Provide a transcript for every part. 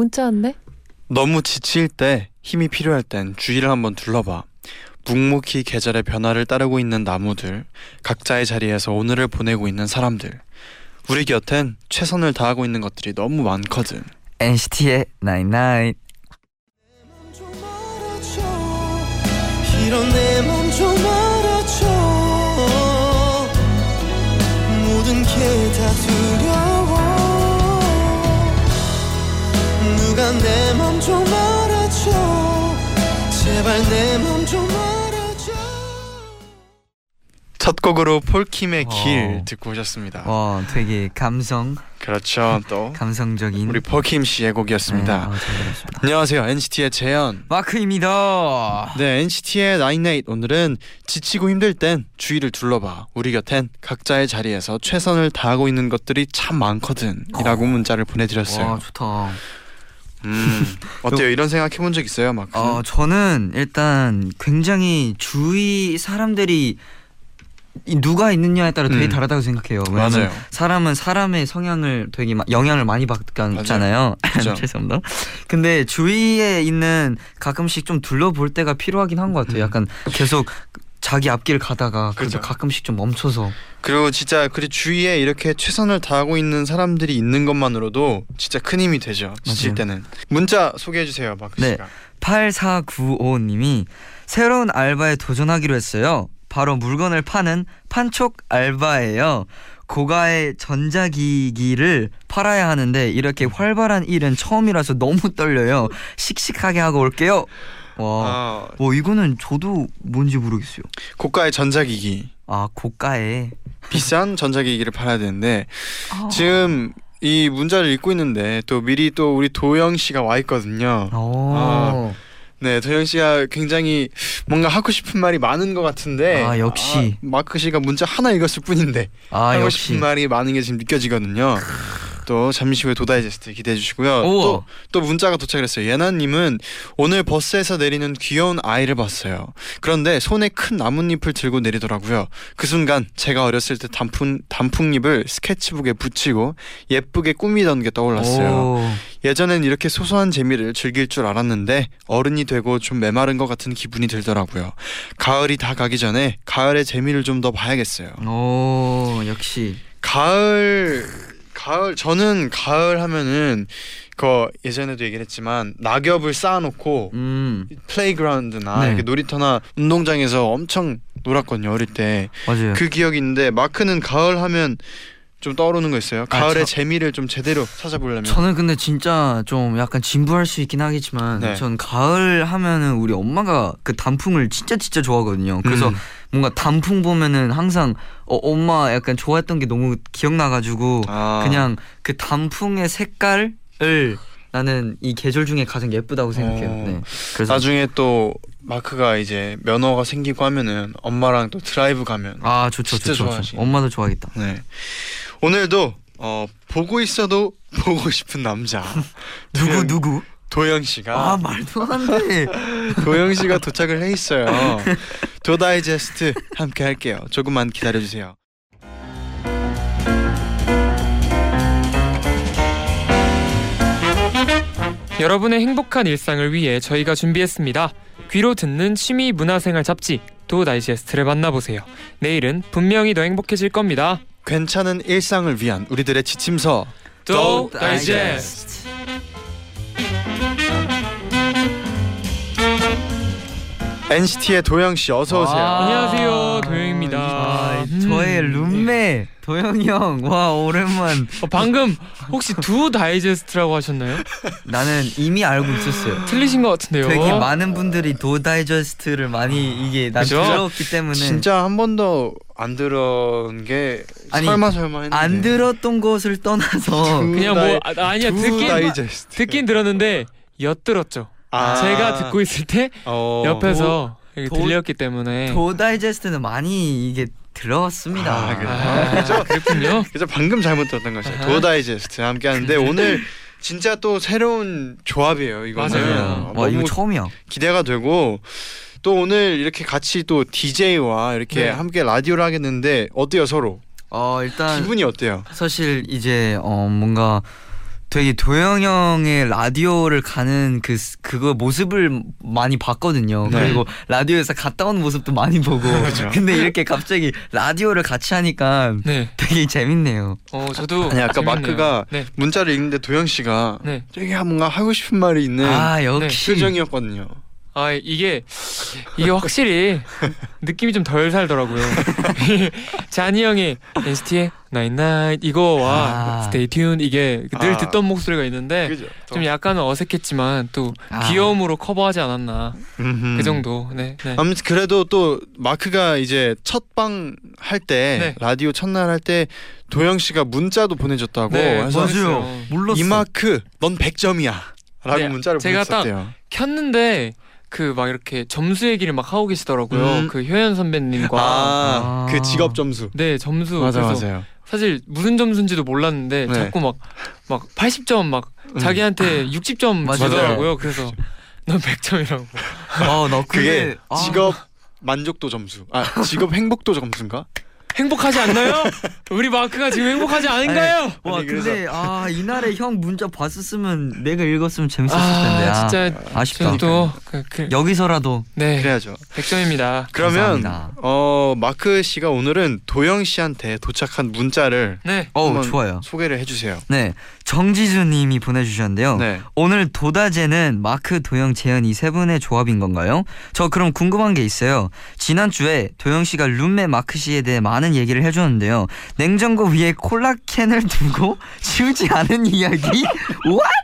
문자 왔네. 너무 지칠 때 힘이 필요할 땐 주위를 한번 둘러봐. 묵묵히 계절의 변화를 따르고 있는 나무들, 각자의 자리에서 오늘을 보내고 있는 사람들. 우리 곁엔 최선을 다하고 있는 것들이 너무 많거든. NCT의 알아줘 이런 내맘좀 누가 내맘 좀 알아줘 제발 내 맘 좀 알아줘 첫 곡으로 폴킴의 어. 길 듣고 오셨습니다. 와 되게 감성 그렇죠. 또 감성적인 우리 폴킴 씨의 곡이었습니다. 네, 들었습니다. 안녕하세요. NCT의 재현. 마크입니다. 네, NCT의 나인나잇 오늘은 지치고 힘들 땐 주위를 둘러봐. 우리 곁엔 각자의 자리에서 최선을 다하고 있는 것들이 참 많거든 이라고 문자를 보내드렸어요. 와 좋다. 음, 어때요? 이런 생각 해본 적 있어요, 막? 어 저는 일단 굉장히 주위 사람들이 이 누가 있느냐에 따라 되게 음. 다르다고 생각해요. 맞아요. 사람은 사람의 성향을 되게 마- 영향을 많이 받잖아요. 죄송합니다. 근데 주위에 있는 가끔씩 좀 둘러볼 때가 필요하긴 한 것 같아요. 음. 약간 계속 자기 앞길 가다가 그래서 그죠. 가끔씩 좀 멈춰서 그리고 진짜 그 주위에 이렇게 최선을 다하고 있는 사람들이 있는 것만으로도 진짜 큰 힘이 되죠. 지칠. 때는. 문자 소개해 주세요, 마크 네. 씨가. 8495님이 새로운 알바에 도전하기로 했어요. 바로 물건을 파는 판촉 알바예요. 고가의 전자기기를 팔아야 하는데 이렇게 활발한 일은 처음이라서 너무 떨려요. 씩씩하게 하고 올게요. 와, 아, 뭐 이거는 저도 뭔지 모르겠어요. 고가의 전자기기, 아 고가에 비싼 전자기기를 팔아야 되는데 아. 지금 이 문자를 읽고 있는데 또 미리 또 우리 도영 씨가 와 있거든요. 오. 네, 도영 씨가 굉장히 뭔가 하고 싶은 말이 많은 것 같은데 아, 역시. 아, 마크 씨가 문자 하나 읽었을 뿐인데 아, 하고 역시. 싶은 말이 많은 게 지금 느껴지거든요. 또 잠시 후에 도다이 제스트 기대해 주시고요. 또, 또 문자가 도착했어요. 예나님은 오늘 버스에서 내리는 귀여운 아이를 봤어요. 그런데 손에 큰 나뭇잎을 들고 내리더라고요. 그 순간 제가 어렸을 때 단풍 단풍잎을 스케치북에 붙이고 예쁘게 꾸미던 게 떠올랐어요. 오. 예전엔 이렇게 소소한 재미를 즐길 줄 알았는데 어른이 되고 좀 메마른 것 같은 기분이 들더라고요. 가을이 다 가기 전에 가을의 재미를 좀 더 봐야겠어요. 오, 역시. 가을 가을 저는 가을 하면은 그 예전에도 얘기를 했지만 낙엽을 쌓아놓고 음, 플레이그라운드나 네. 이렇게 놀이터나 운동장에서 엄청 놀았거든요 어릴 때그 맞아요. 기억이 있는데 마크는 가을 하면 좀 떠오르는 거 있어요? 아, 가을의 저- 재미를 좀 제대로 찾아보려면 저는 근데 진짜 좀 약간 진부할 수 있긴 하겠지만 네. 전 가을 하면은 우리 엄마가 그 단풍을 진짜 진짜 좋아하거든요. 그래서 음. 뭔가 단풍 보면은 항상 어, 엄마 약간 좋아했던 게 너무 기억나가지고 아. 그냥 그 단풍의 색깔을 나는 이 계절 중에 가장 예쁘다고 생각해요. 어. 네. 그래서 나중에 또 마크가 이제 면허가 생기고 하면은 엄마랑 또 드라이브 가면 아 좋죠 진짜 좋죠. 좋죠. 엄마도 좋아하겠다. 네 오늘도 어 보고 있어도 보고 싶은 남자 누구 누구? 도영 씨가 아 말도 안 돼. 도영 씨가 도착을 해 있어요. 도다이제스트 함께 할게요. 조금만 기다려 주세요. 여러분의 행복한 일상을 위해 저희가 준비했습니다. 귀로 듣는 취미 문화생활 잡지 도 다이제스트를 만나보세요. 내일은 분명히 더 행복해질 겁니다. 괜찮은 일상을 위한 우리들의 지침서 도 다이제스트. NCT의 도영 씨 어서 오세요. 와. 안녕하세요, 도영입니다. 아, 음. 저의 룸메 도영이 형. 와 오랜만. 어, 방금 혹시 두 다이제스트라고 하셨나요? 나는 이미 알고 있었어요. 틀리신 것 같은데요. 되게 많은 분들이 도 다이제스트를 많이 이게 난 그죠? 들었기 때문에 진짜 한 번도 안 들은 게 아니, 설마 설마 했는데 안 들었던 것을 떠나서 두 그냥 다이- 뭐 아, 아니야 두 듣긴 다이제스트. 듣긴 들었는데 엿들었죠. 아. 제가 듣고 있을 때 어. 옆에서 도- 들렸기 때문에 도 다이제스트는 많이 이게 들어왔습니다. 아, 그래요? 아, 그죠? 그렇군요. 그래서 방금 잘못 들었던 것이죠. 아하. 도다이제스트 함께 하는데 오늘 진짜 또 새로운 조합이에요. 이거는 맞아요. 와 이거 너무 처음이야. 기대가 되고 또 오늘 이렇게 같이 또 DJ와 이렇게 네. 함께 라디오를 하겠는데 어때요 서로? 어 일단 기분이 어때요? 사실 이제 어 뭔가 되게 도영 형의 라디오를 가는 그 스- 그거 모습을 많이 봤거든요. 네. 그리고 라디오에서 갔다 온 모습도 많이 보고. 그렇죠. 근데 이렇게 갑자기 라디오를 같이 하니까 네. 되게 재밌네요. 어 저도 아니 아까 재밌네요. 마크가 네. 문자를 읽는데 도영 씨가 네. 되게 뭔가 하고 싶은 말이 있는 아 역시 표정이었거든요. 아 이게 이게 확실히 느낌이 좀 덜 살더라고요. 자니 형이 NCT의 Night Night 이거와 아. Stay Tuned 이게 늘 아. 듣던 목소리가 있는데 그죠? 좀 약간은 어색했지만 또 아. 귀여움으로 커버하지 않았나 음흠. 그 정도. 네. 네. 아무튼 그래도 또 마크가 이제 첫방 할 때 네. 라디오 첫날 할 때 도영 씨가 문자도 보내줬다고 네, 해서 맞아요. 몰랐어. 이 마크 넌 100점이야 라고 네, 문자를 제가 딱 보냈었대요. 켰는데 그 막 이렇게 점수 얘기를 막 하고 계시더라고요. 음. 그 효연 선배님과 아, 아. 그 직업 점수. 네 점수 맞아 그래서 맞아요. 사실 무슨 점수인지도 몰랐는데 네. 자꾸 막 막 80점 막 자기한테 60점 맞아요. 주더라고요. 그래서 넌 100점이라고. 어나 그게 아. 직업 만족도 점수. 아 직업 행복도 점수인가? 행복하지 않나요? 우리 마크가 지금 행복하지 않은가요? 와 아니, 근데 아 이날에 형 문자 봤었으면 내가 읽었으면 재밌었을 아 텐데 아, 진짜 아쉽다. 또 그, 그, 여기서라도 네 그래야죠. 100점입니다. 그러면 감사합니다. 어 마크 씨가 오늘은 도영 씨한테 도착한 문자를 네. 어 좋아요. 소개를 해주세요. 네 정지수님이 보내주셨는데요. 네. 오늘 도다제는 마크, 도영, 재현 이 세 분의 조합인 건가요? 저 그럼 궁금한 게 있어요. 지난 주에 도영 씨가 룸메 마크 씨에 대해 많은 얘기를 해줬는데요. 냉장고 위에 콜라 캔을 두고 치우지 않은 이야기? What?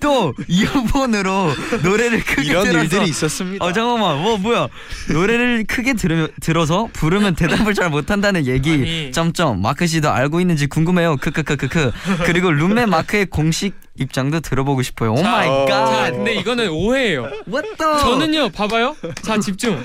또 이어폰으로 노래를 크게 이런 들어서 일들이 있었습니다. 어 잠깐만 뭐 뭐야 노래를 크게 들으, 들어서 부르면 대답을 잘 못한다는 얘기 아니. 점점 마크 씨도 알고 있는지 궁금해요 크크크크크 그리고 룸메 마크의 공식 입장도 들어보고 싶어요 oh my 어. 자 God 근데 이거는 오해예요. What the 저는요 봐봐요. 자 집중.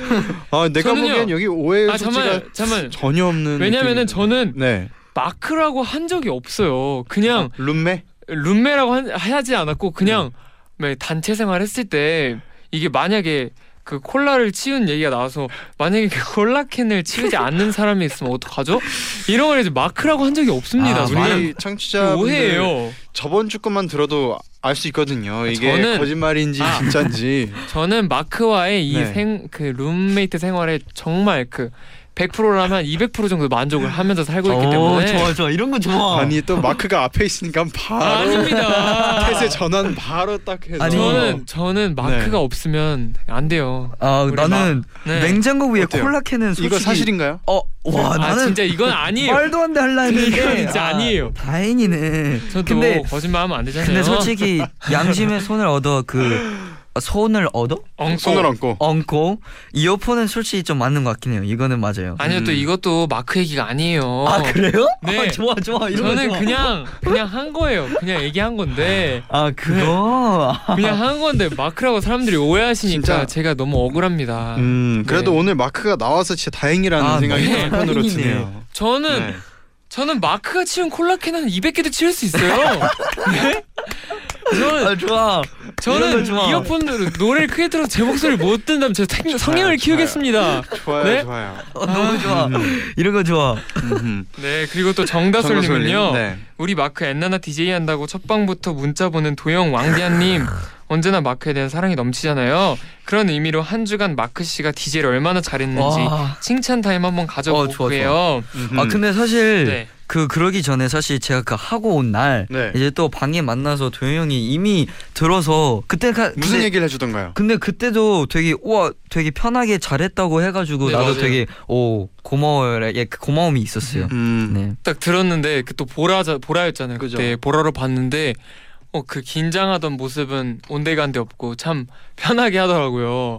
아 내가 저는요. 보기엔 여기 오해 아 잠만 잠만. 전혀 없는. 왜냐면은 느낌이- 저는 네 마크라고 한 적이 없어요. 그냥 룸메. 룸메라고 한- 하지 않았고 그냥 왜 단체 생활했을 때 이게 만약에 그 콜라를 치운 얘기가 나와서 만약에 그 콜라 캔을 치우지 않는 사람이 있으면 어떡하죠? 이런 걸 이제 마크라고 한 적이 없습니다. 아, 우리 청취자 오해예요. 저번 주 것만 들어도 알 수 있거든요. 이게 저는- 거짓말인지 아. 진짜인지. 저는 마크와의 이 네. 생그 룸메이트 생활에 정말 그 100%라면 200% 정도 만족을 하면서 살고 있기 오, 때문에 좋아 좋아 이런 거 좋아 아니 또 마크가 앞에 있으니까 바로 아, 아닙니다. 캣의 전환 바로 딱 해서. 아니, 저는 저는 마크가 네. 없으면 안 돼요. 아 우리 나는 네. 냉장고 위에 어때요? 콜라 캔은 솔직히 이거 사실인가요? 어와 아 나는 진짜 이건 아니에요. 말도 안 돼 할라 했는데 이건 진짜 아, 아니에요. 다행이네 저도 근데 거짓말하면 안 되잖아요. 근데 솔직히 양심의 손을 얻어 그 손을 얻어 엉고. 손을 얹고. 얹고 이어폰은 솔직히 좀 맞는 것 같긴 해요. 이거는 맞아요. 아니요 또 음. 이것도 마크 얘기가 아니에요. 아 그래요? 네. 아, 좋아 좋아 이런 거 저는 좋아. 그냥 그냥 한 거예요. 그냥 얘기한 건데 아 그거 그냥 한 건데 마크라고 사람들이 오해하시니까 진짜. 제가 너무 억울합니다. 음 그래도 네. 오늘 마크가 나와서 진짜 다행이라는 아, 생각이 네. 한편으로. 드네요. 저는 네. 저는 마크가 치운 콜라캔 한 200개도 치울 수 있어요. 네? 저는 아 좋아. 저는 좋아. 이어폰으로 노래를 크게 들어서 제 목소리를 못 듣는다면 제가 생- 성량을 좋아요. 키우겠습니다. 좋아요 네? 좋아요. 어, 너무 좋아. 음. 이런 거 좋아. 음. 네 그리고 또 정다솔님은요. 네. 우리 마크 엔나나 DJ 한다고 첫 방부터 문자 보낸 도영 왕디아님 언제나 마크에 대한 사랑이 넘치잖아요. 그런 의미로 한 주간 마크 씨가 DJ를 얼마나 잘했는지 와. 칭찬 타임 한번 어, 좋아, 가져볼게요. 음흠. 아 근데 사실 네. 그 그러기 전에 사실 제가 그 하고 온 날 네. 이제 또 방에 만나서 도영 형이 이미 들어서 그때 가, 무슨 근데, 얘기를 해주던가요? 근데 그때도 되게 우와 되게 편하게 잘했다고 해가지고 네, 나도 맞아요. 되게 오 고마워요 예, 그 고마움이 있었어요. 음. 네. 딱 들었는데 그 또 보라자 보라였잖아요. 그죠. 그때 보라로 봤는데 어 그 긴장하던 모습은 온데간데 없고 참 편하게 하더라고요.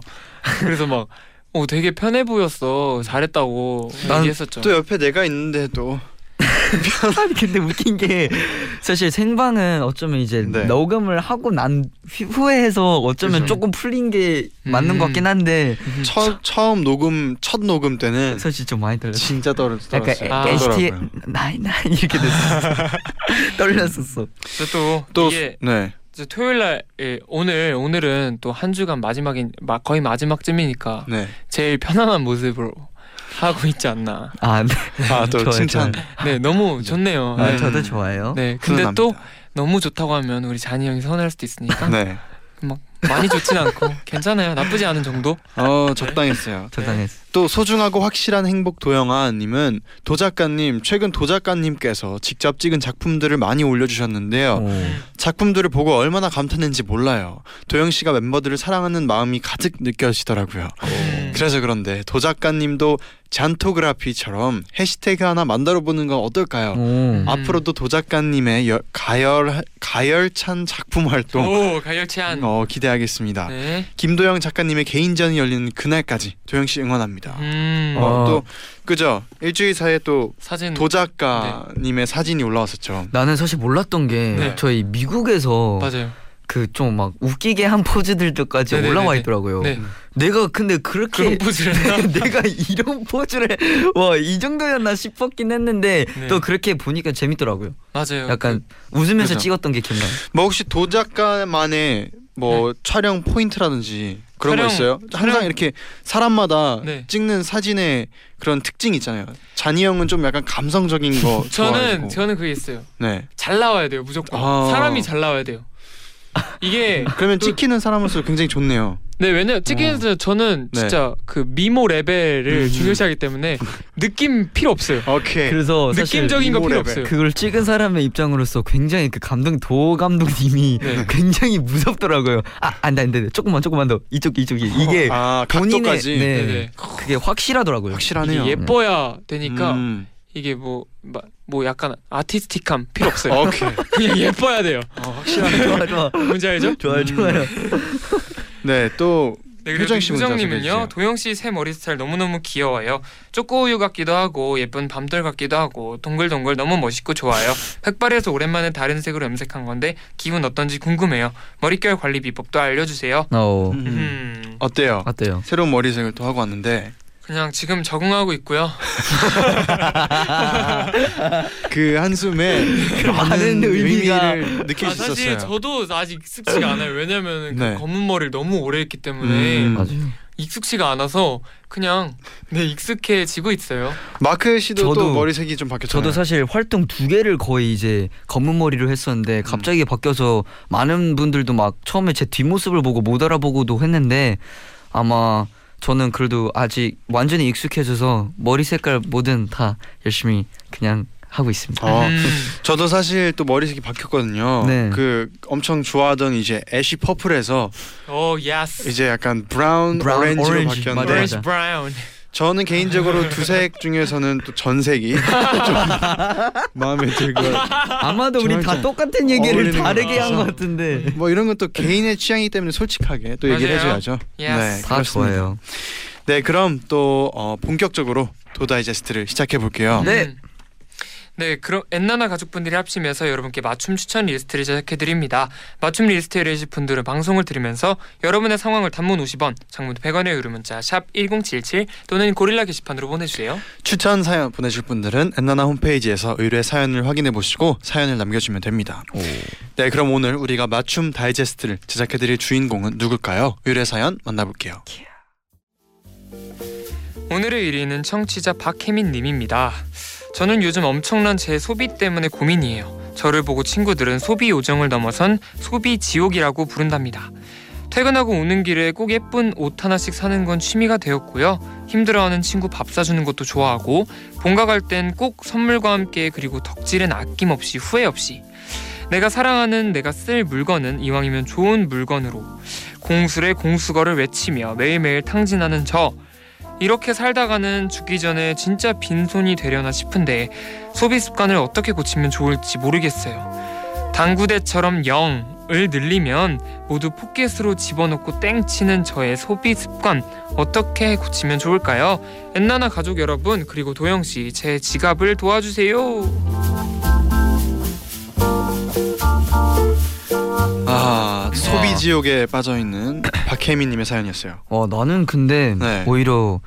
그래서 막 어 되게 편해 보였어 잘했다고 난 얘기했었죠. 또 옆에 내가 있는데도 아니 근데 웃긴 게 사실 생방은 어쩌면 이제 네. 녹음을 하고 난 후- 후에해서 어쩌면 그죠. 조금 풀린 게 맞는 것 음. 같긴 한데 처, 처음 녹음 첫 녹음 때는 사실 좀 많이 떨렸어. 진짜 떨었, 약간. 아. 나인 나인 이렇게 됐어. 떨렸었어. 또, 또 이게 네. 이제 토요일 날 예, 오늘 오늘은 또 한 주간 마지막인 마, 거의 마지막쯤이니까 네. 제일 편안한 모습으로 하고 있지 않나. 아, 네. 아 또 좋아요, 칭찬. 좋아요. 네 너무 좋네요. 아, 네. 저도 좋아요. 네 근데 훈훈합니다. 또 너무 좋다고 하면 우리 잔이 형이 서운할 수도 있으니까 네. 막 많이 좋진 않고 괜찮아요 나쁘지 않은 정도. 어 적당했어요. 적당했어. 또 소중하고 확실한 행복 도영아님은 도 작가님 최근 도 작가님께서 직접 찍은 작품들을 많이 올려주셨는데요. 오. 작품들을 보고 얼마나 감탄했는지 몰라요. 도영 씨가 멤버들을 사랑하는 마음이 가득 느껴지더라고요. 음. 그래서 그런데 도 작가님도 잔토그라피처럼 해시태그 하나 만들어 보는 건 어떨까요? 오. 음. 앞으로도 도 작가님의 여- 가열 가열찬 작품 활동 오 가열치한. 어, 기대하겠습니다. 네. 김도영 작가님의 개인전이 열리는 그날까지 도영 씨 응원합니다. 음. 어. 어, 또 그죠? 일주일 사이에 또 사진. 도 작가님의 사진이 올라왔었죠. 나는 사실 몰랐던 게 네. 저희 미국에서 맞아요. 그좀 막 웃기게 한 포즈들도까지 네네네네. 올라와 있더라고요. 네. 내가 근데 그렇게 그런 포즈를 했나? 내가 이런 포즈를 와 이 정도였나 싶었긴 했는데 네. 또 그렇게 보니까 재밌더라고요. 맞아요. 약간 웃으면서 그죠. 찍었던 게 기억나요. 뭐 혹시 도 작가만의 뭐 촬영 포인트라든지 그런 촬영- 거 있어요? 항상 촬영- 이렇게 사람마다 네. 찍는 사진의 그런 특징 있잖아요. 쟈니 형은 좀 약간 감성적인 거 그, 저는 좋아하고. 저는 그게 있어요. 네. 잘 나와야 돼요 무조건. 아. 사람이 잘 나와야 돼요. 이게 그러면 또- 찍히는 사람으로서 굉장히 좋네요. 네 왜냐 찍기에서 저는 네. 진짜 그 미모 레벨을 음. 중요시하기 때문에 느낌 필요 없어요. 오케이. 그래서 사실 느낌적인 거 필요 레벨. 없어요. 그걸 찍은 사람의 입장으로서 굉장히 그 감독 도 감독님이 네. 굉장히 무섭더라고요. 아 안돼 안돼 조금만 조금만 더 이쪽 이쪽이 이게 아 본인의 각도까지 네, 네네. 그게 확실하더라고요. 확실하네요. 예뻐야 되니까 음. 이게 뭐뭐 약간 artistic함 필요 없어요. 오케이. 그냥 예뻐야 돼요. 어, 확실하네. 좋아 좋아 뭔지 알죠? 좋아요 좋아요. 네, 또 네, 그리고 효정 씨 효정님은요. 도영 씨 새 머리 스타일 너무 너무 귀여워요. 쪼꼬우유 같기도 하고 예쁜 밤들 같기도 하고 동글동글 너무 멋있고 좋아요. 흑발에서 오랜만에 다른 색으로 염색한 건데 기분 어떤지 궁금해요. 머릿결 관리 비법도 알려주세요. 어 음. 음, 어때요? 어때요? 새로운 머리색을 또 하고 왔는데 그냥 지금 적응하고 있고요. 그 한숨에 많은 의미가- 느낄 아, 수 사실 있었어요. 저도 아직 익숙치가 않아요. 왜냐면 네. 그 검은 머리를 너무 오래 했기 때문에 음. 맞아요. 익숙치가 않아서 그냥 네 익숙해지고 있어요. 마크 씨도 또 저도- 머리색이 좀 바뀌었잖아요. 저도 사실 활동 두 개를 거의 이제 검은 머리로 했었는데 갑자기 바뀌어서 많은 분들도 막 처음에 제 뒷모습을 보고 못 알아보고도 했는데 아마 저는 그래도 아직 완전히 익숙해져서 머리 색깔 뭐든 다 열심히 그냥 하고 있습니다. 어, 음. 저도 사실 또 머리색이 바뀌었거든요. 네. 그 엄청 좋아하던 이제 ash purple에서 오 yes. 이제 약간 brown, brown, 오렌지로 오렌지. 바뀌었는데. 오렌지 brown. 저는 개인적으로 두 색 중에서는 또 전색이 좀 마음에 들고 아마도 우리 다 똑같은 얘기를 다르게 한. 것 같은데 뭐 이런 건 또 개인의 취향이기 때문에 솔직하게 또 얘기를 맞아요. 해줘야죠. yes. 네, 다 그렇습니다. 좋아요. 네, 그럼 또 어, 본격적으로 도다이제스트를 시작해 볼게요. 네. 음. 네, 그럼 엔나나 가족분들이 합치면서 여러분께 맞춤 추천 리스트를 제작해 드립니다. 맞춤 리스트에 이르실 분들은 방송을 들으면서 여러분의 상황을 단문 50원, 장문 100원의 유료 문자 샵 #1077 또는 고릴라 게시판으로 보내주세요. 추천 사연 보내실 분들은 엔나나 홈페이지에서 의뢰 사연을 확인해 보시고 사연을 남겨주면 됩니다. 네, 그럼 오늘 우리가 맞춤 다이제스트를 제작해 드릴 주인공은 누굴까요? 의뢰 사연 만나볼게요. 오늘의 1위는 청취자 박혜민 님입니다. 저는 요즘 엄청난 제 소비 때문에 고민이에요. 저를 보고 친구들은 소비 요정을 넘어선 소비 지옥이라고 부른답니다. 퇴근하고 오는 길에 꼭 예쁜 옷 하나씩 사는 건 취미가 되었고요. 힘들어하는 친구 밥 사주는 것도 좋아하고 본가 갈 땐 꼭 선물과 함께 그리고 덕질은 아낌없이 후회 없이 내가 사랑하는 내가 쓸 물건은 이왕이면 좋은 물건으로 공술의 공수거를 외치며 매일매일 탕진하는 저 이렇게 살다가는 죽기 전에 진짜 빈손이 되려나 싶은데 소비 습관을 어떻게 고치면 좋을지 모르겠어요. 당구대처럼 0을 늘리면 모두 포켓으로 집어넣고 땡치는 저의 소비 습관 어떻게 고치면 좋을까요? 엔나나 가족 여러분 그리고 도영 씨 제 지갑을 도와주세요. 아 소비 지옥에 빠져 있는 박혜민님의 사연이었어요. 어 나는 근데 네. 오히려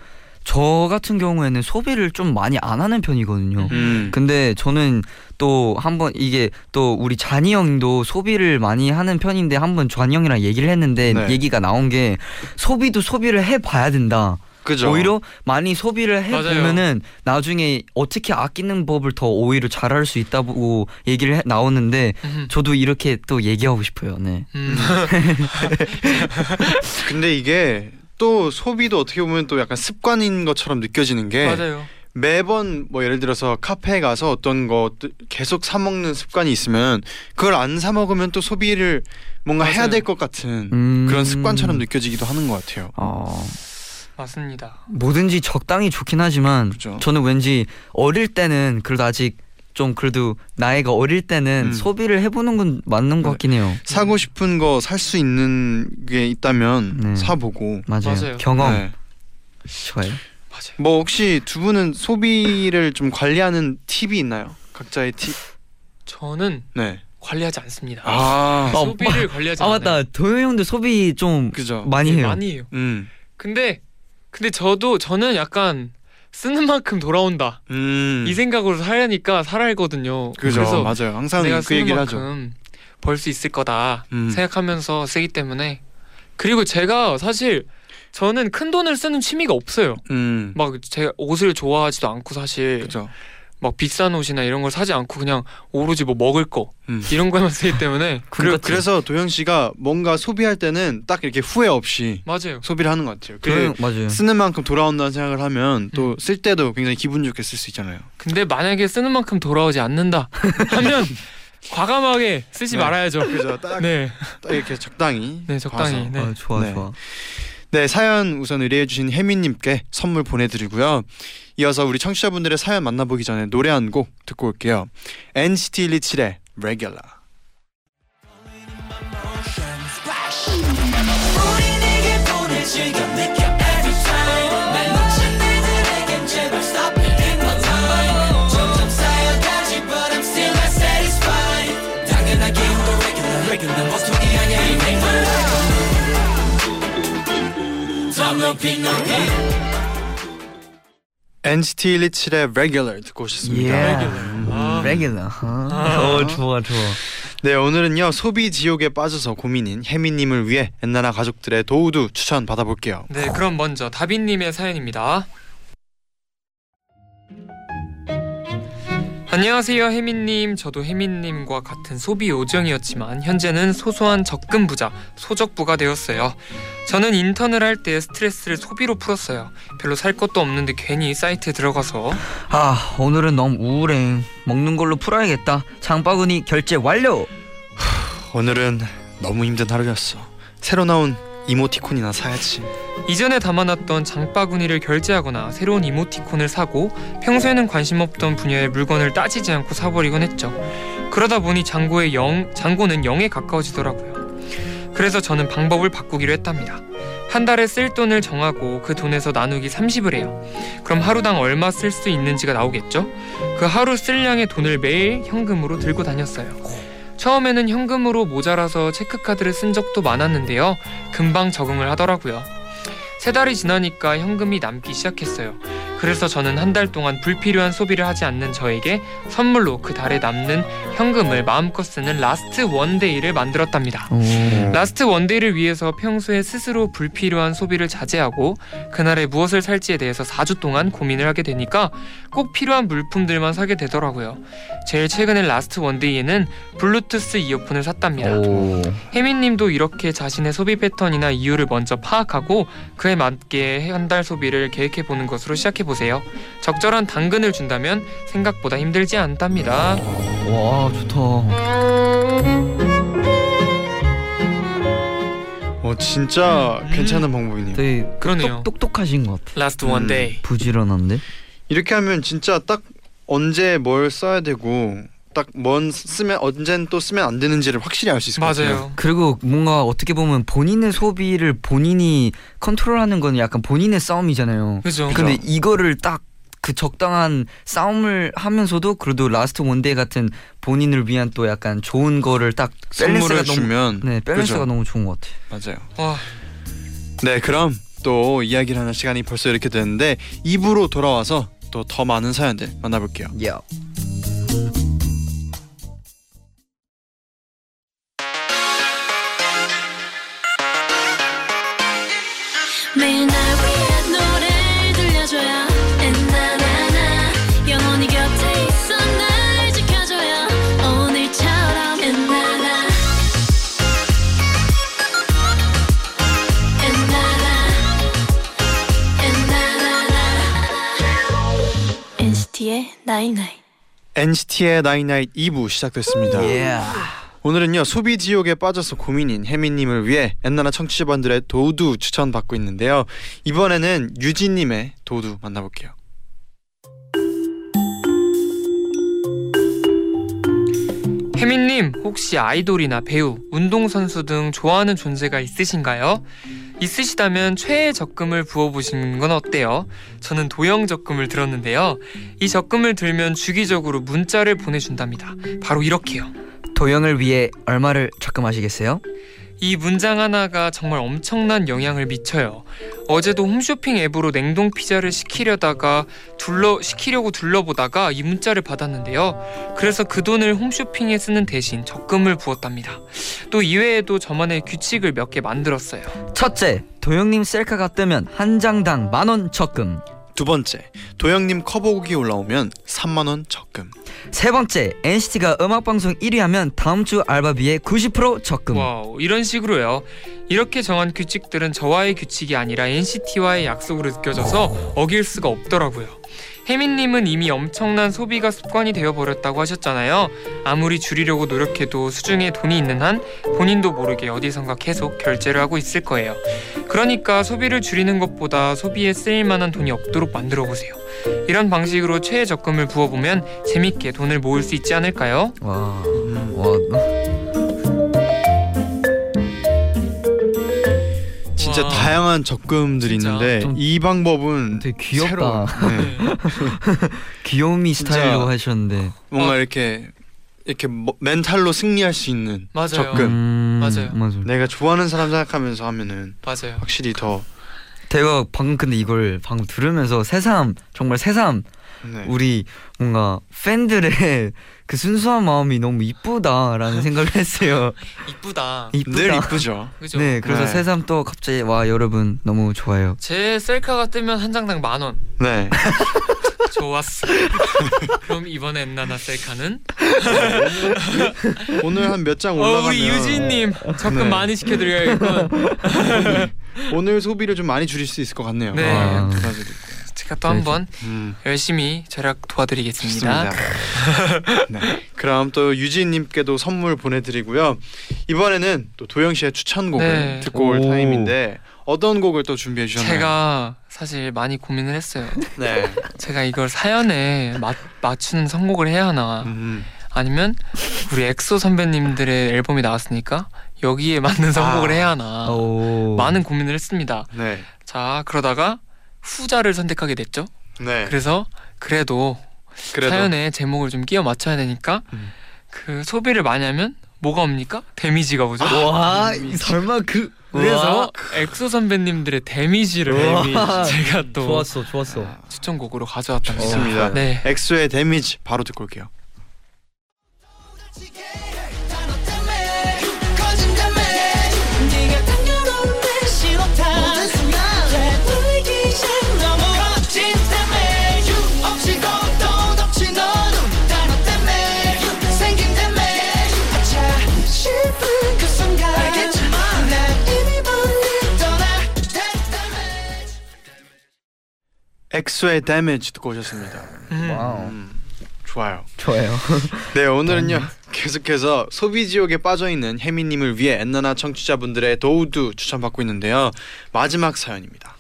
저 같은 경우에는 소비를 좀 많이 안 하는 편이거든요. 음. 근데 저는 또 한번 이게 또 우리 잔이 형도 소비를 많이 하는 편인데 한번 잔이 형이랑 얘기를 했는데 네. 얘기가 나온 게 소비도 소비를 해 봐야 된다. 그죠. 오히려 많이 소비를 해. 보면은 나중에 어떻게 아끼는 법을 더 오히려 잘할 수 있다고 얘기를 해, 나오는데 음, 저도 이렇게 또 얘기하고 싶어요. 네. 음. 근데 이게 또 소비도 어떻게 보면 또 약간 습관인 것처럼 느껴지는 게 맞아요. 매번 뭐 예를 들어서 카페에 가서 어떤 거 계속 사 먹는 습관이 있으면 그걸 안 사 먹으면 또 소비를 뭔가 해야 맞아요. 될것 같은 음. 그런 습관처럼 느껴지기도 하는 것 같아요. 어, 맞습니다. 뭐든지 적당히 좋긴 하지만 그죠. 저는 왠지 어릴 때는 그래도 아직 좀 그래도 나이가 어릴 때는 음. 소비를 해보는 건 맞는 것 같긴 해요. 사고 싶은 거 살 수 있는 게 있다면 네. 사보고. 맞아요. 맞아요. 경험 네. 좋아요. 맞아요. 뭐 혹시 두 분은 소비를 좀 관리하는 팁이 있나요? 각자의 팁. 저는 네. 관리하지 않습니다. 아, 어, 소비를 관리하지 아 않아요. 맞다. 도영 형도 소비 좀 그죠. 많이 네, 해요. 많이 해요. 음. 근데 근데 저도 저는 약간 쓰는 만큼 돌아온다 음. 이 생각으로 살려니까 살아거든요. 그죠. 맞아요. 항상 내가 그 얘기를 하죠. 만큼 벌수 있을 거다 음. 생각하면서 쓰기 때문에 그리고 제가 사실 저는 큰 돈을 쓰는 취미가 없어요. 음. 막 제가 옷을 좋아하지도 않고 사실 그죠. 막 비싼 옷이나 이런 걸 사지 않고 그냥 오로지 뭐 먹을 거 음. 이런 거만 쓰기 때문에 그래, 그렇지. 그래서 도영 씨가 뭔가 소비할 때는 딱 이렇게 후회 없이 맞아요. 소비를 하는 것 같아요. 그 맞아요. 쓰는 만큼 돌아온다는 생각을 하면 또 음. 쓸 때도 굉장히 기분 좋게 쓸 수 있잖아요. 근데 만약에 쓰는 만큼 돌아오지 않는다 하면 과감하게 쓰지 네. 말아야죠. 그죠. 딱, 네, 딱 이렇게 적당히. 네 적당히. 네. 아, 좋아 네. 좋아. 네 사연 우선 의뢰해 주신 혜민 님께 선물 보내 드리고요. 이어서 우리 청취자분들의 사연 만나보기 전에 노래 한 곡 듣고 올게요. NCT 127의 Regular. 높이 높이 NCT 127의 Regular 듣고 오셨습니다. Yeah. 아. 레귤러. 어 좋아 좋아. 네 오늘은요 소비 지옥에 빠져서 고민인 혜민님을 위해 엔나나 가족들의 도우두 추천 받아볼게요. 네, 그럼 먼저 다빈님의 사연입니다. 안녕하세요, 혜민님. 저도 혜민님과 같은 소비 요정이었지만 현재는 소소한 적금 부자, 소적부가 되었어요. 저는 인턴을 할 때 스트레스를 소비로 풀었어요. 별로 살 것도 없는데 괜히 사이트에 들어가서 아 오늘은 너무 우울해. 먹는 걸로 풀어야겠다. 장바구니 결제 완료. 오늘은 너무 힘든 하루였어. 새로 나온 이모티콘이나 사야지. 이전에 담아놨던 장바구니를 결제하거나 새로운 이모티콘을 사고 평소에는 관심 없던 분야의 물건을 따지지 않고 사버리곤 했죠. 그러다 보니 잔고의 영, 잔고는 0에 가까워지더라고요. 그래서 저는 방법을 바꾸기로 했답니다. 한 달에 쓸 돈을 정하고 그 돈에서 나누기 30을 해요. 그럼 하루당 얼마 쓸 수 있는지가 나오겠죠? 그 하루 쓸 양의 돈을 매일 현금으로 들고 다녔어요. 처음에는 현금으로 모자라서 체크카드를 쓴 적도 많았는데요. 금방 적응을 하더라고요. 세 달이 지나니까 현금이 남기 시작했어요. 그래서 저는 한 달 동안 불필요한 소비를 하지 않는 저에게 선물로 그 달에 남는 현금을 마음껏 쓰는 last one day를 만들었답니다. 오. last one day를 위해서 평소에 스스로 불필요한 소비를 자제하고 그날에 무엇을 살지에 대해서 4주 동안 고민을 하게 되니까 꼭 필요한 물품들만 사게 되더라고요. 제일 최근에 last one day에는 블루투스 이어폰을 샀답니다. 오. 혜민님도 이렇게 자신의 소비 패턴이나 이유를 먼저 파악하고 그에 맞게 한 달 소비를 계획해 보는 것으로 시작해 보세요. 적절한 당근을 준다면 생각보다 힘들지 않답니다. 와 좋다. 어 진짜 음. 괜찮은 방법이네요. 되게 그러네요. 똑, 똑똑하신 것 같아. last 음. one day. 부지런한데. 이렇게 하면 진짜 딱 언제 뭘 써야 되고 딱 뭔 쓰면 언젠 또 쓰면 안 되는지를 확실히 알 수 있을 것 같아요. 맞아요. 그리고 뭔가 어떻게 보면 본인의 소비를 본인이 컨트롤하는 건 약간 본인의 싸움이잖아요. 그죠? 근데 이거를 딱 그 적당한 싸움을 하면서도 그래도 last one day 같은 본인을 위한 또 약간 좋은 거를 딱 선물을 밸런스가 너무 주면 네 밸런스가 그죠. 너무 좋은 것 같아. 맞아요. 와, 네, 그럼 또 이야기를 하는 시간이 벌써 이렇게 됐는데 2부로 돌아와서 또 더 많은 사연들 만나볼게요. 야. 매 night night NCT의 night night 2부 시작됐습니다. 예. 오늘은요 소비 지옥에 빠져서 고민인 혜민님을 위해 엔나나 청취자분들의 도두 추천 받고 있는데요. 이번에는 유진님의 도두 만나볼게요. 혜민님 혹시 아이돌이나 배우, 운동선수 등 좋아하는 존재가 있으신가요? 있으시다면 최애 적금을 부어보시는 건 어때요? 저는 도형 적금을 들었는데요. 이 적금을 들면 주기적으로 문자를 보내준답니다. 바로 이렇게요. 도영을 위해 얼마를 적금하시겠어요? 이 문장 하나가 정말 엄청난 영향을 미쳐요. 어제도 홈쇼핑 앱으로 냉동 피자를 시키려다가 둘러 시키려고 둘러보다가 이 문자를 받았는데요. 그래서 그 돈을 홈쇼핑에 쓰는 대신 적금을 부었답니다. 또 이외에도 저만의 규칙을 몇 개 만들었어요. 첫째, 도영님 셀카가 뜨면 한 장당 만 원 적금. 두 번째 도영님 커버곡이 올라오면 3만 원 적금. 세 번째, NCT가 음악 방송 1위 하면 다음 주 알바비에 90% 적금. wow 이런 식으로요. 이렇게 정한 규칙들은 저와의 규칙이 아니라 NCT와의 약속으로 느껴져서 어길 수가 없더라고요. 혜민님은 이미 엄청난 소비가 습관이 되어버렸다고 하셨잖아요. 아무리 줄이려고 노력해도 수중에 돈이 있는 한 본인도 모르게 어디선가 계속 결제를 하고 있을 거예요. 그러니까 소비를 줄이는 것보다 소비에 쓰일 만한 돈이 없도록 만들어 보세요. 이런 방식으로 최애 적금을 부어보면 재밌게 돈을 모을 수 있지 않을까요? 와, 음, 와, 진짜 와. 다양한 적금들이 진짜. 있는데 좀이 방법은 되게 귀엽다. 새로워요. 네. 귀요미. 스타일로 하셨는데. 뭔가 어. 이렇게 이렇게 뭐- 멘탈로 승리할 수 있는 맞아요. 적금. 음, 맞아요. 맞아. 내가 좋아하는 사람 생각하면서 하면은 맞아요. 확실히 더 제가 방금 근데 이걸 방금 들으면서 새삼 정말 새삼 네. 우리 뭔가 팬들의 그 순수한 마음이 너무 이쁘다라는 생각을 했어요. 이쁘다. 이쁘다. 늘 이쁘죠. 그죠? 네, 그래서 네. 새삼 또 갑자기 와 여러분 너무 좋아요. 제 셀카가 뜨면 한 장당 만 원. 네. 좋았어. 그럼 이번에 엔나나 셀카는 오늘 한 몇장 어, 올라가면 우리 유진님 적금 네. 많이 시켜드려야겠군. 오늘 소비를 좀 많이 줄일 수 있을 것 같네요. 네. 아. 제가 또 한번 음. 열심히 절약 도와드리겠습니다. 네. 그럼 또 유진님께도 선물 보내드리고요. 이번에는 또 도영 씨의 추천곡을 네. 듣고 올 오. 타임인데 어떤 곡을 또 준비해 주셨나요? 제가 사실 많이 고민을 했어요. 네. 제가 이걸 사연에 맞, 맞추는 선곡을 해야 하나 음. 아니면 우리 엑소 선배님들의 앨범이 나왔으니까 여기에 맞는 선곡을 아. 해야 하나 오. 많은 고민을 했습니다. 네. 자 그러다가 후자를 선택하게 됐죠. 네. 그래서 그래도 그래도 사연에 제목을 좀 끼워 맞춰야 되니까 음. 그 소비를 많이 하면 뭐가 옵니까? damage가 오죠. 와 설마 그 그래서 엑소 선배님들의 Damage를 우와. 제가 또 좋았어 좋았어. 추천곡으로 가져왔답니다. 좋습니다. 네. 엑소의 Damage 바로 듣고 올게요. 엑소의 Damage 듣고 오셨습니다. 음. wow 음, 좋아요. 좋아요. 네 오늘은요 계속해서 소비 지옥에 빠져 있는 혜민님을 위해 엔나나 청취자분들의 도우두 추천받고 있는데요 마지막 사연입니다.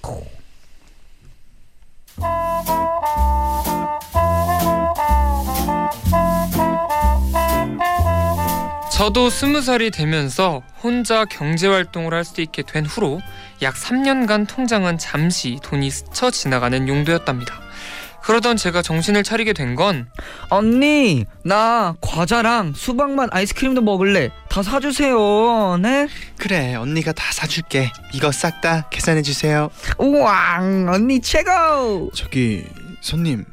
저도 스무 살이 되면서 혼자 경제 활동을 할 수 있게 된 후로 약 3년간 통장은 잠시 돈이 스쳐 지나가는 용도였답니다. 그러던 제가 정신을 차리게 된 건 언니 나 과자랑 수박맛 아이스크림도 먹을래. 다 사주세요. 네? 그래 언니가 다 사줄게. 이거 싹 다 계산해 주세요. 우와 언니 최고. 저기 손님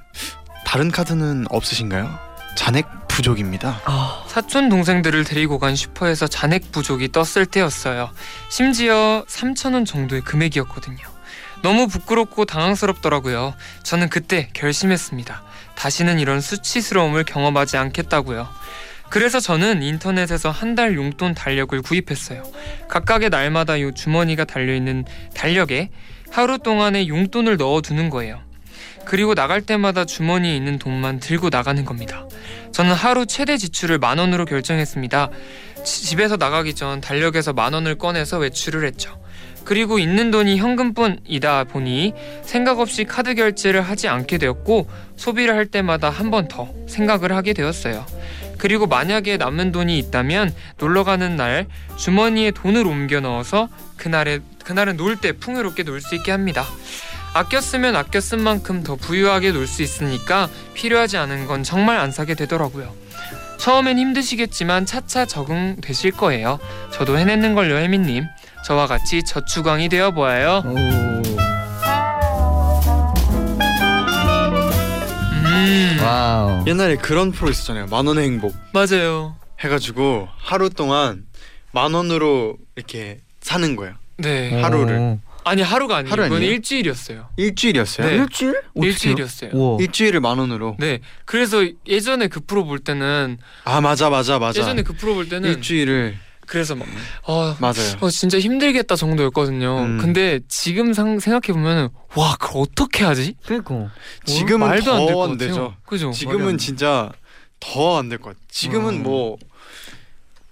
다른 카드는 없으신가요? 잔액 부족입니다. 아 사촌 동생들을 데리고 간 슈퍼에서 잔액 부족이 떴을 때였어요. 심지어 3천 원 정도의 금액이었거든요. 너무 부끄럽고 당황스럽더라고요. 저는 그때 결심했습니다. 다시는 이런 수치스러움을 경험하지 않겠다고요. 그래서 저는 인터넷에서 한 달 용돈 달력을 구입했어요. 각각의 날마다 요 주머니가 달려있는 달력에 하루 동안의 용돈을 넣어두는 거예요. 그리고 나갈 때마다 주머니에 있는 돈만 들고 나가는 겁니다. 저는 하루 최대 지출을 만 원으로 결정했습니다. 지- 집에서 나가기 전 달력에서 만 원을 꺼내서 외출을 했죠. 그리고 있는 돈이 현금뿐이다 보니 생각 없이 카드 결제를 하지 않게 되었고 소비를 할 때마다 한 번 더 생각을 하게 되었어요. 그리고 만약에 남은 돈이 있다면 놀러 가는 날 주머니에 돈을 옮겨 넣어서 그날에 그날은 놀 때 풍요롭게 놀 수 있게 합니다. 아껴 쓰면 아껴 쓴 만큼 더 부유하게 놀 수 있으니까 필요하지 않은 건 정말 안 사게 되더라고요. 처음엔 힘드시겠지만 차차 적응되실 거예요. 저도 해내는 걸요, 혜민님. 저와 같이 저축왕이 되어 보아요. 오. 음, wow. 옛날에 그런 프로 있었잖아요. 만 원의 행복 맞아요. 해가지고 하루 동안 만 원으로 이렇게 사는 거예요. 네. 하루를. 오. 아니 하루가 아니에요. 하루 그건 아니에요? 일주일이었어요. 일주일이었어요. 네. 일주일? 어떡해요? 일주일이었어요. 우와. 일주일을 만 원으로. 네. 그래서 예전에 그 프로 볼 때는 아 맞아 맞아 맞아. 예전에 그 프로 볼 때는 일주일을 그래서 막 어, 맞아요. 어 진짜 힘들겠다 정도였거든요. 음. 근데 지금 상, 생각해 보면은 와 그걸 어떻게 하지? 그니까. 지금은 말도 안 될것더안 같아요. 되죠. 그죠? 지금은 돼. 진짜 더 안 될 것 같아. 지금은 음. 뭐.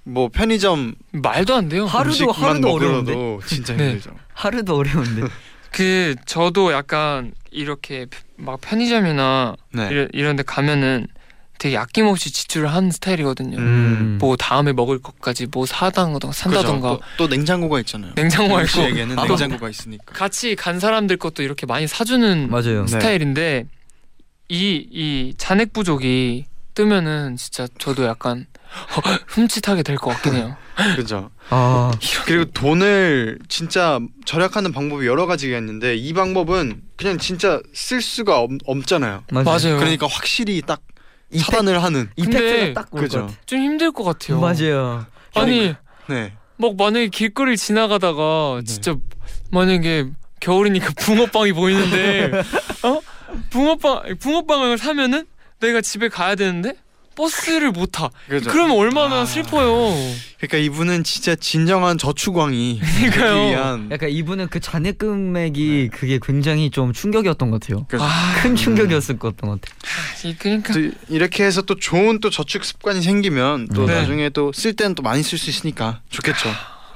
뭐 편의점 말도 안 돼요. 하루도 하루도 어려운데. 진짜 네. 힘들죠. 하루도 어려운데. 그 저도 약간 이렇게 막 편의점이나 네. 이런, 이런 데 가면은 되게 아낌없이 지출을 하는 스타일이거든요. 음. 뭐 다음에 먹을 것까지 뭐 사다던가 산다던가. 또, 또 냉장고가 있잖아요. 냉장고가 있고 씨에게는 아, 냉장고가 있으니까. 같이 간 사람들 것도 이렇게 많이 사주는 맞아요. 네. 스타일인데 이이 잔액 부족이 뜨면은 진짜 저도 약간 흠칫하게 될 것 같긴 해요. 그죠. 아. 그리고 돈을 진짜 절약하는 방법이 여러 가지가 있는데 이 방법은 그냥 진짜 쓸 수가 없, 없잖아요. 맞아요. 맞아요. 그러니까 확실히 딱 이펙- 차단을 하는. 근데 이펙트가 딱올 것. 같아. 좀 힘들 것 같아요. 맞아요. 아니 네. 막 만약에 길거리를 지나가다가 진짜 만약에 겨울이니까 붕어빵이 보이는데 어 붕어빵 붕어빵을 사면은 내가 집에 가야 되는데 버스를 못 타. 그죠. 그러면 얼마나 아. 슬퍼요. 그러니까 이분은 진짜 진정한 저축왕이 그러니까요. 위한 약간 이분은 그 잔액 금액이 그게 굉장히 좀 충격이었던 것 같아요. 그죠. 아, 큰 충격이었을 것 같던 것 같아요. 이- 그러니까 또 이렇게 해서 또 좋은 또 저축 습관이 생기면 또 네. 나중에 또 쓸 때는 또 많이 쓸 수 있으니까 좋겠죠.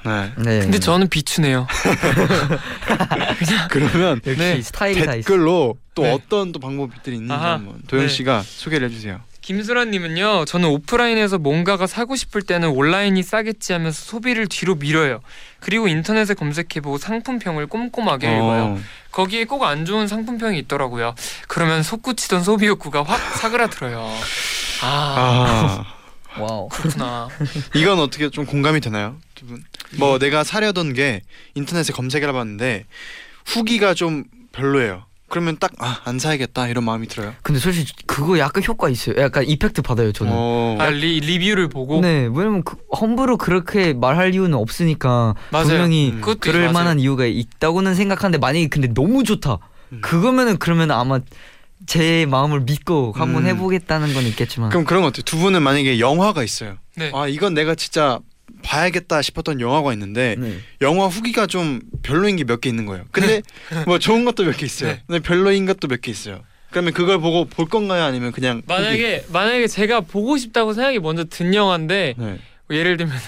네. 네. 근데 저는 비추네요. 그러면 역시 네. 스타일이 다 있어. 댓글로 또 네. 어떤 또 방법들이 있는지 아하. 한번 도영 네. 씨가 소개를 해주세요. 김수란님은요. 저는 오프라인에서 뭔가가 사고 싶을 때는 온라인이 싸겠지 하면서 소비를 뒤로 밀어요. 그리고 인터넷에 검색해보고 상품평을 꼼꼼하게 읽어요. 어, 거기에 꼭 안 좋은 상품평이 있더라고요. 그러면 솟구치던 소비 욕구가 확 사그라들어요. 아, 아, wow. 그렇구나. 이건 어떻게 좀 공감이 되나요, 두 분? 뭐 내가 사려던 게 인터넷에 검색을 해봤는데 후기가 좀 별로예요. 그러면 딱아안 사야겠다 이런 마음이 들어요. 근데 솔직히 그거 약간 효과 있어요. 약간 이펙트 받아요 저는. 어, 아, 리, 리뷰를 보고 네, 왜냐면 그, 함부로 그렇게 말할 이유는 없으니까 맞아요. 분명히 음. 그것도 그럴 맞아요. 만한 이유가 있다고는 생각하는데 만약에 근데 너무 좋다. 음. 그거면은 그러면 아마 제 마음을 믿고 한번 음. 해보겠다는 건 있겠지만. 그럼 그런 것 같아요. 두 분은 만약에 영화가 있어요. 네. 아 이건 내가 진짜 봐야겠다 싶었던 영화가 있는데 네. 영화 후기가 좀 별로인 게 몇 개 있는 거예요. 근데 뭐 좋은 것도 몇 개 있어요. 네. 근데 별로인 것도 몇 개 있어요. 그러면 그걸 보고 볼 건가요, 아니면 그냥 만약에 만약에 제가 보고 싶다고 생각이 먼저 든 영화인데 후기? 네, 뭐 예를 들면은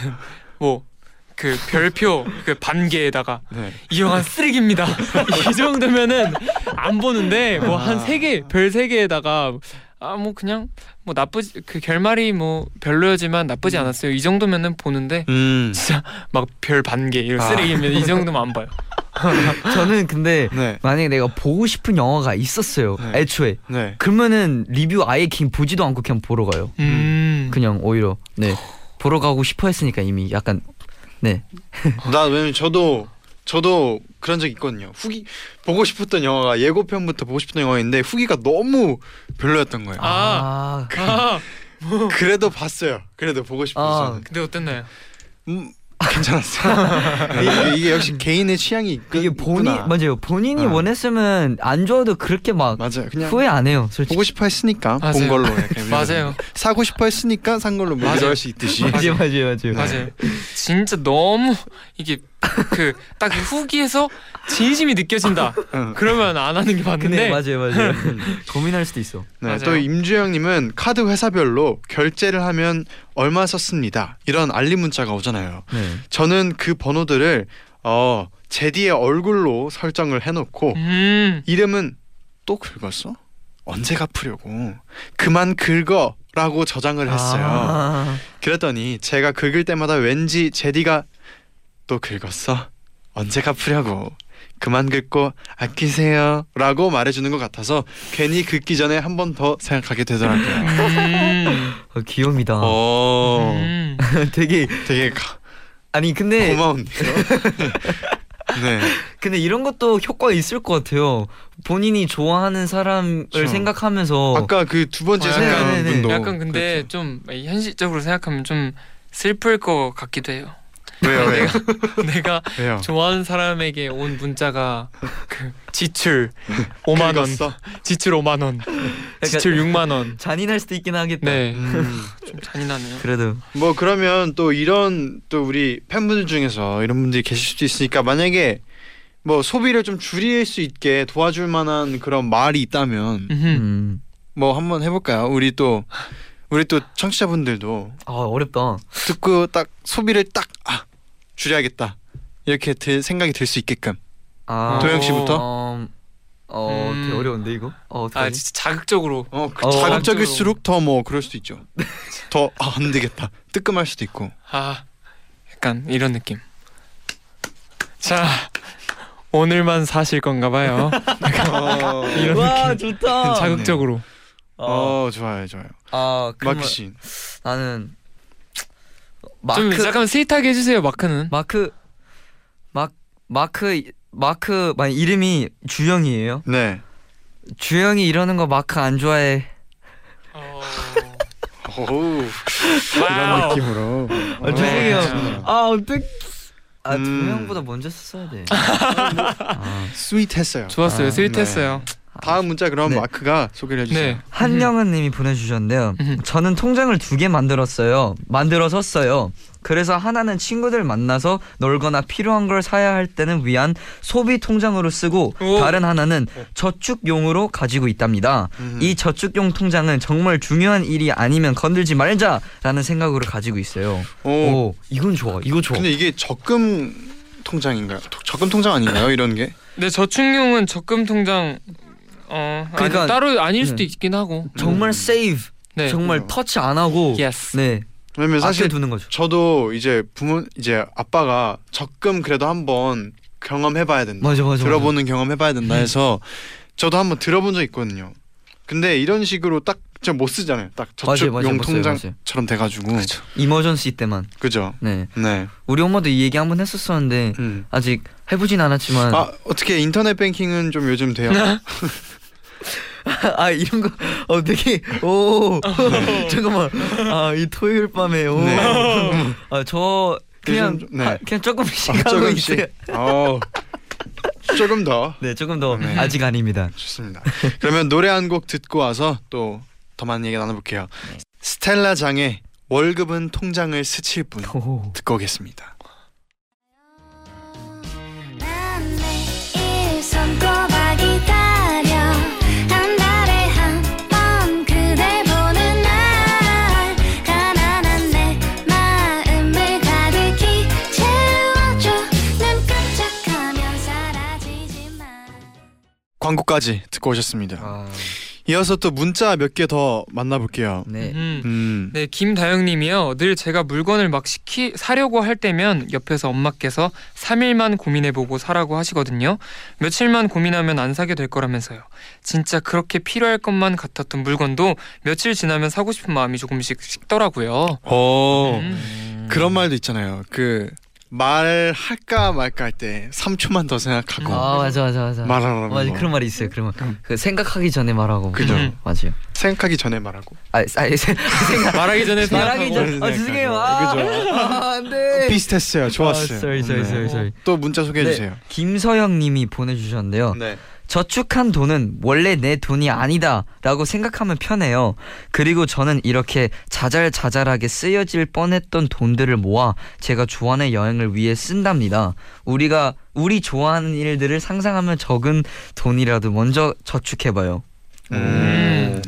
뭐그 별표 그 반개에다가 네. 이 영화 쓰레기입니다. 이 정도면은 안 보는데 뭐 한 세 개 별 세 개에다가 아 뭐 그냥 뭐 나쁘지 그 결말이 뭐 별로였지만 나쁘지 않았어요. 이 정도면은 보는데 음, 진짜 막 별 반개 이런 아. 쓰레기면 이 정도면 안 봐요. 저는 근데 네, 만약에 내가 보고 싶은 영화가 있었어요. 네. 애초에. 네. 그러면은 리뷰 아예 그냥 보지도 않고 그냥 보러 가요. 음. 그냥 오히려 네 보러 가고 싶어 했으니까 이미 약간 네 나 왜냐면 저도 저도 그런 적 있거든요. 후기 보고 싶었던 영화가 예고편부터 보고 싶었던 영화인데 후기가 너무 별로였던 거예요. 아. 아, 아 그래도 봤어요. 그래도 보고 싶어서. 아. 근데 어땠나요? 음, 괜찮았어요. 이게, 이게 역시 개인의 취향이 있, 이게 본인 있구나. 맞아요 본인이 어. 원했으면 안 좋아도 그렇게 막 맞아요. 그냥 후회 안 해요 솔직히 보고 싶어 했으니까 본 맞아요. 걸로 약간 맞아요. 사고 싶어 했으니까 산 걸로 뭐 맞아요. 수 있듯이. 맞아요 맞아요 맞아요 맞아요. 진짜 너무 이게 그 딱 후기에서 진심이 느껴진다. 응. 그러면 안 하는 게 맞는데 맞아요 맞아요 고민할 수도 있어 네. 또 임주영님은 카드 회사별로 결제를 하면 얼마 썼습니다. 이런 알림 문자가 오잖아요. 네 저는 그 번호들을 어 제디의 얼굴로 설정을 해놓고 음. 이름은 또 긁었어? 언제 갚으려고? 그만 긁어라고 저장을 했어요. 아, 그랬더니 제가 긁을 때마다 왠지 제디가 또 긁었어? 언제 갚으려고? 그만 긁고 아끼세요라고 말해주는 것 같아서 괜히 긁기 전에 한 번 더 생각하게 되더라고요. 음. 어, 귀여웁니다 어, 음. 되게 되게 가- 아니 근데 고마운데요. 네, 근데 이런 것도 효과 있을 것 같아요 본인이 좋아하는 사람을 그렇죠. 생각하면서 아까 그 두 번째 어, 생각하는 약간- 네네네. 분도 약간 근데 그랬죠. 좀 현실적으로 생각하면 좀 슬플 것 같기도 해요. 왜요 왜요 내가 왜요? 좋아하는 사람에게 온 문자가 그 지출 5만 원, 긁었어? 지출 5만 원, 지출 6만 원. 잔인할 수도 있긴 하겠다 네, 음. 좀 잔인하네요. 그래도 뭐 그러면 또 이런 또 우리 팬분들 중에서 이런 분들이 계실 수도 있으니까 만약에 뭐 소비를 좀 줄일 수 있게 도와줄 만한 그런 말이 있다면. 음. 뭐 한번 해볼까요? 우리 또 우리 또 청취자분들도 아 어렵다 듣고 딱 소비를 딱 아, 줄여야겠다 이렇게 들 생각이 들 수 있게끔 아, 도영 씨부터? 어, 어 음. 되게 어려운데 이거 어 아 어떡하지 진짜 자극적으로. 어, 그 어. 자극적일수록 더 뭐 그럴 수도 있죠. 더 안 되겠다 뜨끔할 수도 있고. 아 약간 이런 느낌. 자 오늘만 사실 건가 봐요. 어, 이런 와 느낌. 좋다 자극적으로. 어 좋아요 좋아요. 아 그러면 마크 씨. 나는 좀 마크 잠깐 스윗하게 해주세요 마크는. 마크 마 마크 마크 만 이름이 주영이에요 네. 주영이 이러는 거 마크 안 좋아해 오 이런 와우. 느낌으로. 아, 죄송해요. 어, 아 어떡 아 음. 두명보다 먼저 썼어야 돼 아, 스윗했어요. 좋았어요 아, 스윗했어요. 다음 문자 그럼 네. 마크가 소개를 해주세요. 네. 한영은님이 보내주셨는데요. 음. 저는 통장을 두 개 만들었어요. 만들어서 써요. 그래서 하나는 친구들 만나서 놀거나 필요한 걸 사야 할 때는 위한 소비 통장으로 쓰고 오. 다른 하나는 저축용으로 가지고 있답니다. 음. 이 저축용 통장은 정말 중요한 일이 아니면 건들지 말자라는 생각으로 가지고 있어요. 오. 오, 이건 좋아. 이거 좋아. 근데 이게 적금 통장인가요? 도- 적금 통장 아닌가요? 이런 게? 네 저축용은 적금 통장 어 그러니까- 아니, 따로 아닐 수도 네. 있긴 하고. 정말 save. 네. 정말 음. 터치 안 하고 yes. 네. 왜냐면 사실 사실 두는 거죠. 저도 이제 부모 이제 아빠가 적금 그래도 한번 경험해봐야 된다. 맞아 맞아. 들어보는 경험해봐야 된다 음. 해서 저도 한번 들어본 적 있거든요. 근데 이런 식으로 딱 진짜 못 쓰잖아요. 딱 맞아요, 저축 맞아요, 용못 써요, 통장처럼. 돼가지고 이머전시 때만. 그죠. 네. 네. 우리 엄마도 이 얘기 한번 했었었는데 음. 아직 해보진 않았지만 아 어떻게 인터넷 뱅킹은 좀 요즘 돼요? 아 이런 거 어 되게 오 잠깐만 아 이 토요일 밤에 네. 오아저 그냥 요즘 좀- 네. 하- 그냥 조금씩 아, 하고 조금씩. 있어요. 어. 조금 더 네 조금 더 네. 아직 아닙니다. 좋습니다. 그러면 노래 한 곡 듣고 와서 또 더 많은 얘기 나눠볼게요. 스텔라 장의 월급은 통장을 스칠 뿐 오. 듣고 오겠습니다. 광고까지 듣고 오셨습니다. 아, 이어서 또 문자 몇 개 더 만나볼게요. 네. 음. 음. 네, 김다영님이요. 늘 제가 물건을 막 시키 사려고 할 때면 옆에서 엄마께서 3일만 고민해보고 사라고 하시거든요. 며칠만 고민하면 안 사게 될 거라면서요. 진짜 그렇게 필요할 것만 같았던 물건도 며칠 지나면 사고 싶은 마음이 조금씩 식더라고요. 어 음. 그런 말도 있잖아요. 그 말할까 말까 할 때 3초만 더 생각하고 아 맞아 맞아 맞아. 말하라는 맞아 거. 그런 말이 있어요. 그러면 그 생각하기 전에 말하고. 그죠. 음. 맞아요. 생각하기 전에 말하고 아, 아 생각 말하기 전에 말하기. 전. 아 죄송해요. 아, 그죠. 아, 안 돼. 비슷했어요. 좋았어요. 아, sorry, sorry, 네. sorry, sorry. 또 문자 소개해 네. 주세요. 김서영 님이 보내 주셨는데요. 네. 저축한 돈은 원래 내 돈이 아니다 라고 생각하면 편해요. 그리고 저는 이렇게 자잘자잘하게 쓰여질 뻔했던 돈들을 모아 제가 좋아하는 여행을 위해 쓴답니다. 우리가 우리 좋아하는 일들을 상상하면 적은 돈이라도 먼저 저축해봐요. 음.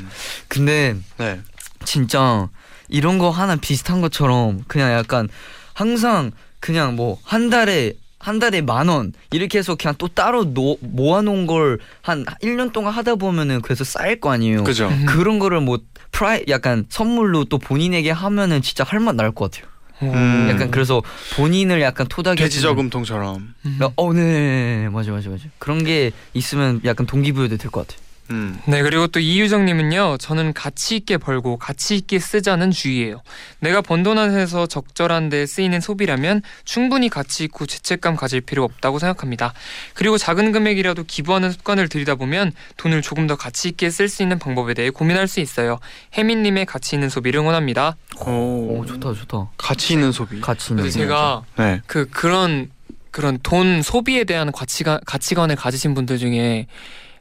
근데 네. 진짜 이런 거 하나 비슷한 것처럼 그냥 약간 항상 그냥 뭐 한 달에 한 달에 만 원 이렇게 해서 그냥 또 따로 노, 모아놓은 걸 한 1년 동안 하다 보면은 그래서 쌓일 거 아니에요. 그죠. 음. 그런 거를 뭐 프라이 약간 선물로 또 본인에게 하면은 진짜 할맛 날 것 같아요. 음. 약간 그래서 본인을 약간 토닥여 돼지 저금통처럼. 음. 어, 네, 맞아, 맞아, 맞아. 그런 게 있으면 약간 동기부여도 될 것 같아요. 음. 네 그리고 또 이유정님은요 저는 가치 있게 벌고 가치 있게 쓰자는 주의예요 내가 번 돈 안에서 적절한 데 쓰이는 소비라면 충분히 가치 있고 죄책감 가질 필요 없다고 생각합니다 그리고 작은 금액이라도 기부하는 습관을 들이다 보면 돈을 조금 더 가치 있게 쓸 수 있는 방법에 대해 고민할 수 있어요 혜민님의 가치 있는 소비를 응원합니다 오. 오, 좋다, 좋다. 가치 있는 소비. 같이 있는. 거. 제가 네. 그 그런 그런 돈 소비에 대한 가치관 가치관을 가지신 분들 중에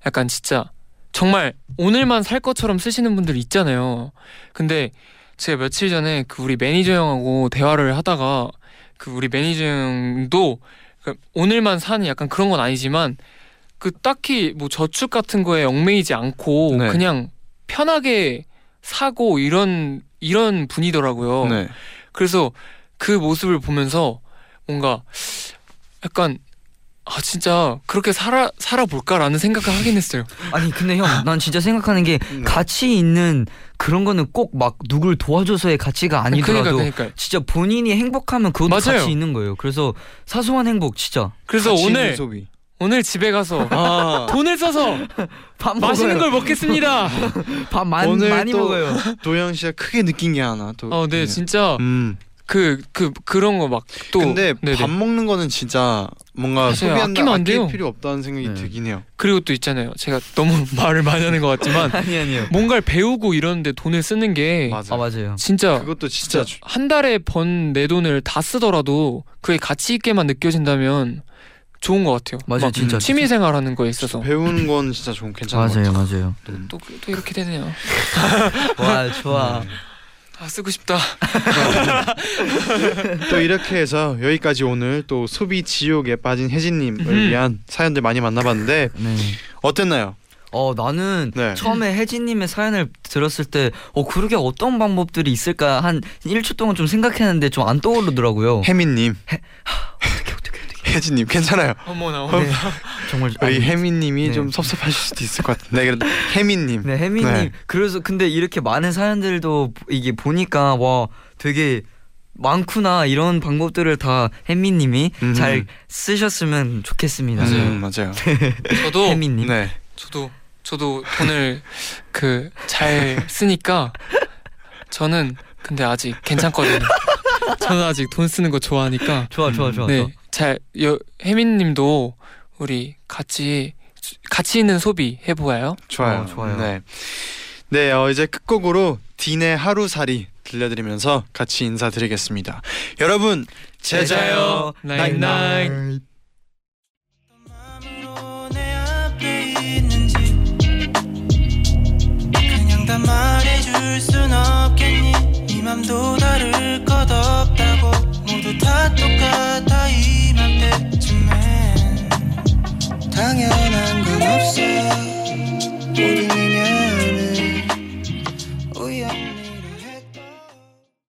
약간 진짜 정말 오늘만 살 것처럼 쓰시는 분들 있잖아요. 근데 제가 며칠 전에 그 우리 매니저 형하고 대화를 하다가 그 우리 매니저 형도 그 오늘만 사는 약간 그런 건 아니지만 그 딱히 뭐 저축 같은 거에 얽매이지 않고 네. 그냥 편하게 사고 이런 이런 분이더라고요. 네. 그래서 그 모습을 보면서 뭔가 약간 아 진짜 그렇게 살아 살아볼까라는 생각을 하긴 했어요. 아니 근데 형, 난 진짜 생각하는 게 네. 가치 있는 그런 거는 꼭 막 누굴 도와줘서의 가치가 아니더라도 그러니까 그러니까. 진짜 본인이 행복하면 그것도 맞아요. 가치 있는 거예요. 그래서 사소한 행복 진짜 그래서 가치 있는 오늘 소비. 오늘 집에 가서 아. 돈을 써서 밥 맛있는 먹어요. 걸 먹겠습니다. 밥 많, 오늘 많이 또 먹어요. 도영 씨가 크게 느낀 게 하나 또. 어, 네, 진짜 음. 그 그 그, 런 거 막 또 근데 네네. 밥 먹는 거는 진짜 뭔가 맞아요. 소비한다 아끼면 안 아낄 돼요. 필요 없다는 생각이 네. 들긴 해요. 그리고 또 있잖아요. 제가 너무 말을 많이 하는 것 같지만 아니 아니요. 뭔가를 배우고 이런데 돈을 쓰는 게 맞아. 아 맞아요. 진짜 그것도 진짜, 진짜 한 달에 번 내 돈을 다 쓰더라도 그게 가치 있게만 느껴진다면 좋은 것 같아요. 맞아요, 막 진짜. 취미 생활하는 거에 있어서 배우는 건 진짜 좋은 괜찮은 것 맞아요, 같아요. 맞아요. 음. 또, 또 이렇게 되네요. 와 좋아. 네. 아 쓰고 싶다. 또 이렇게 해서 여기까지 오늘 또 소비 지옥에 빠진 혜진님을 음흠. 위한 사연들 많이 만나봤는데 네. 어땠나요? 어 나는 네. 처음에 혜진님의 사연을 들었을 때어 그러게 어떤 방법들이 있을까 한 1초 동안 좀 생각했는데 좀 안 떠오르더라고요. 혜민님. 혜진님 괜찮아요. 어머나. 네. 정말 우리 아니, 혜민님이 네. 좀 섭섭하실 수도 있을 것 같은데 그래도 혜민님. 네 혜민님 네. 그래서 근데 이렇게 많은 사연들도 이게 보니까 와 되게 많구나 이런 방법들을 다 혜민님이 음. 잘 쓰셨으면 좋겠습니다. 음, 맞아요. 저도 혜민님. 네. 저도 저도 돈을 그 잘 쓰니까 저는 근데 아직 괜찮거든요. 저는 아직 돈 쓰는 거 좋아하니까 좋아 좋아 좋아. 네, 잘 여, 혜민님도 우리 같이 가치 있는 소비 해보아요. 좋아요. 어, 좋아요. 네. 네, 어, 이제 끝곡으로 딘의 하루살이 들려드리면서 같이 인사드리겠습니다. 여러분, 잘 자요. night night. 마음으로 내 앞에 있는지 그냥 다 말해줄 순 없겠니 네 맘도 다를 것 없다고 모두 다 똑같아 이맘때쯤엔 당연한 건 없어. 모든 인연은 우연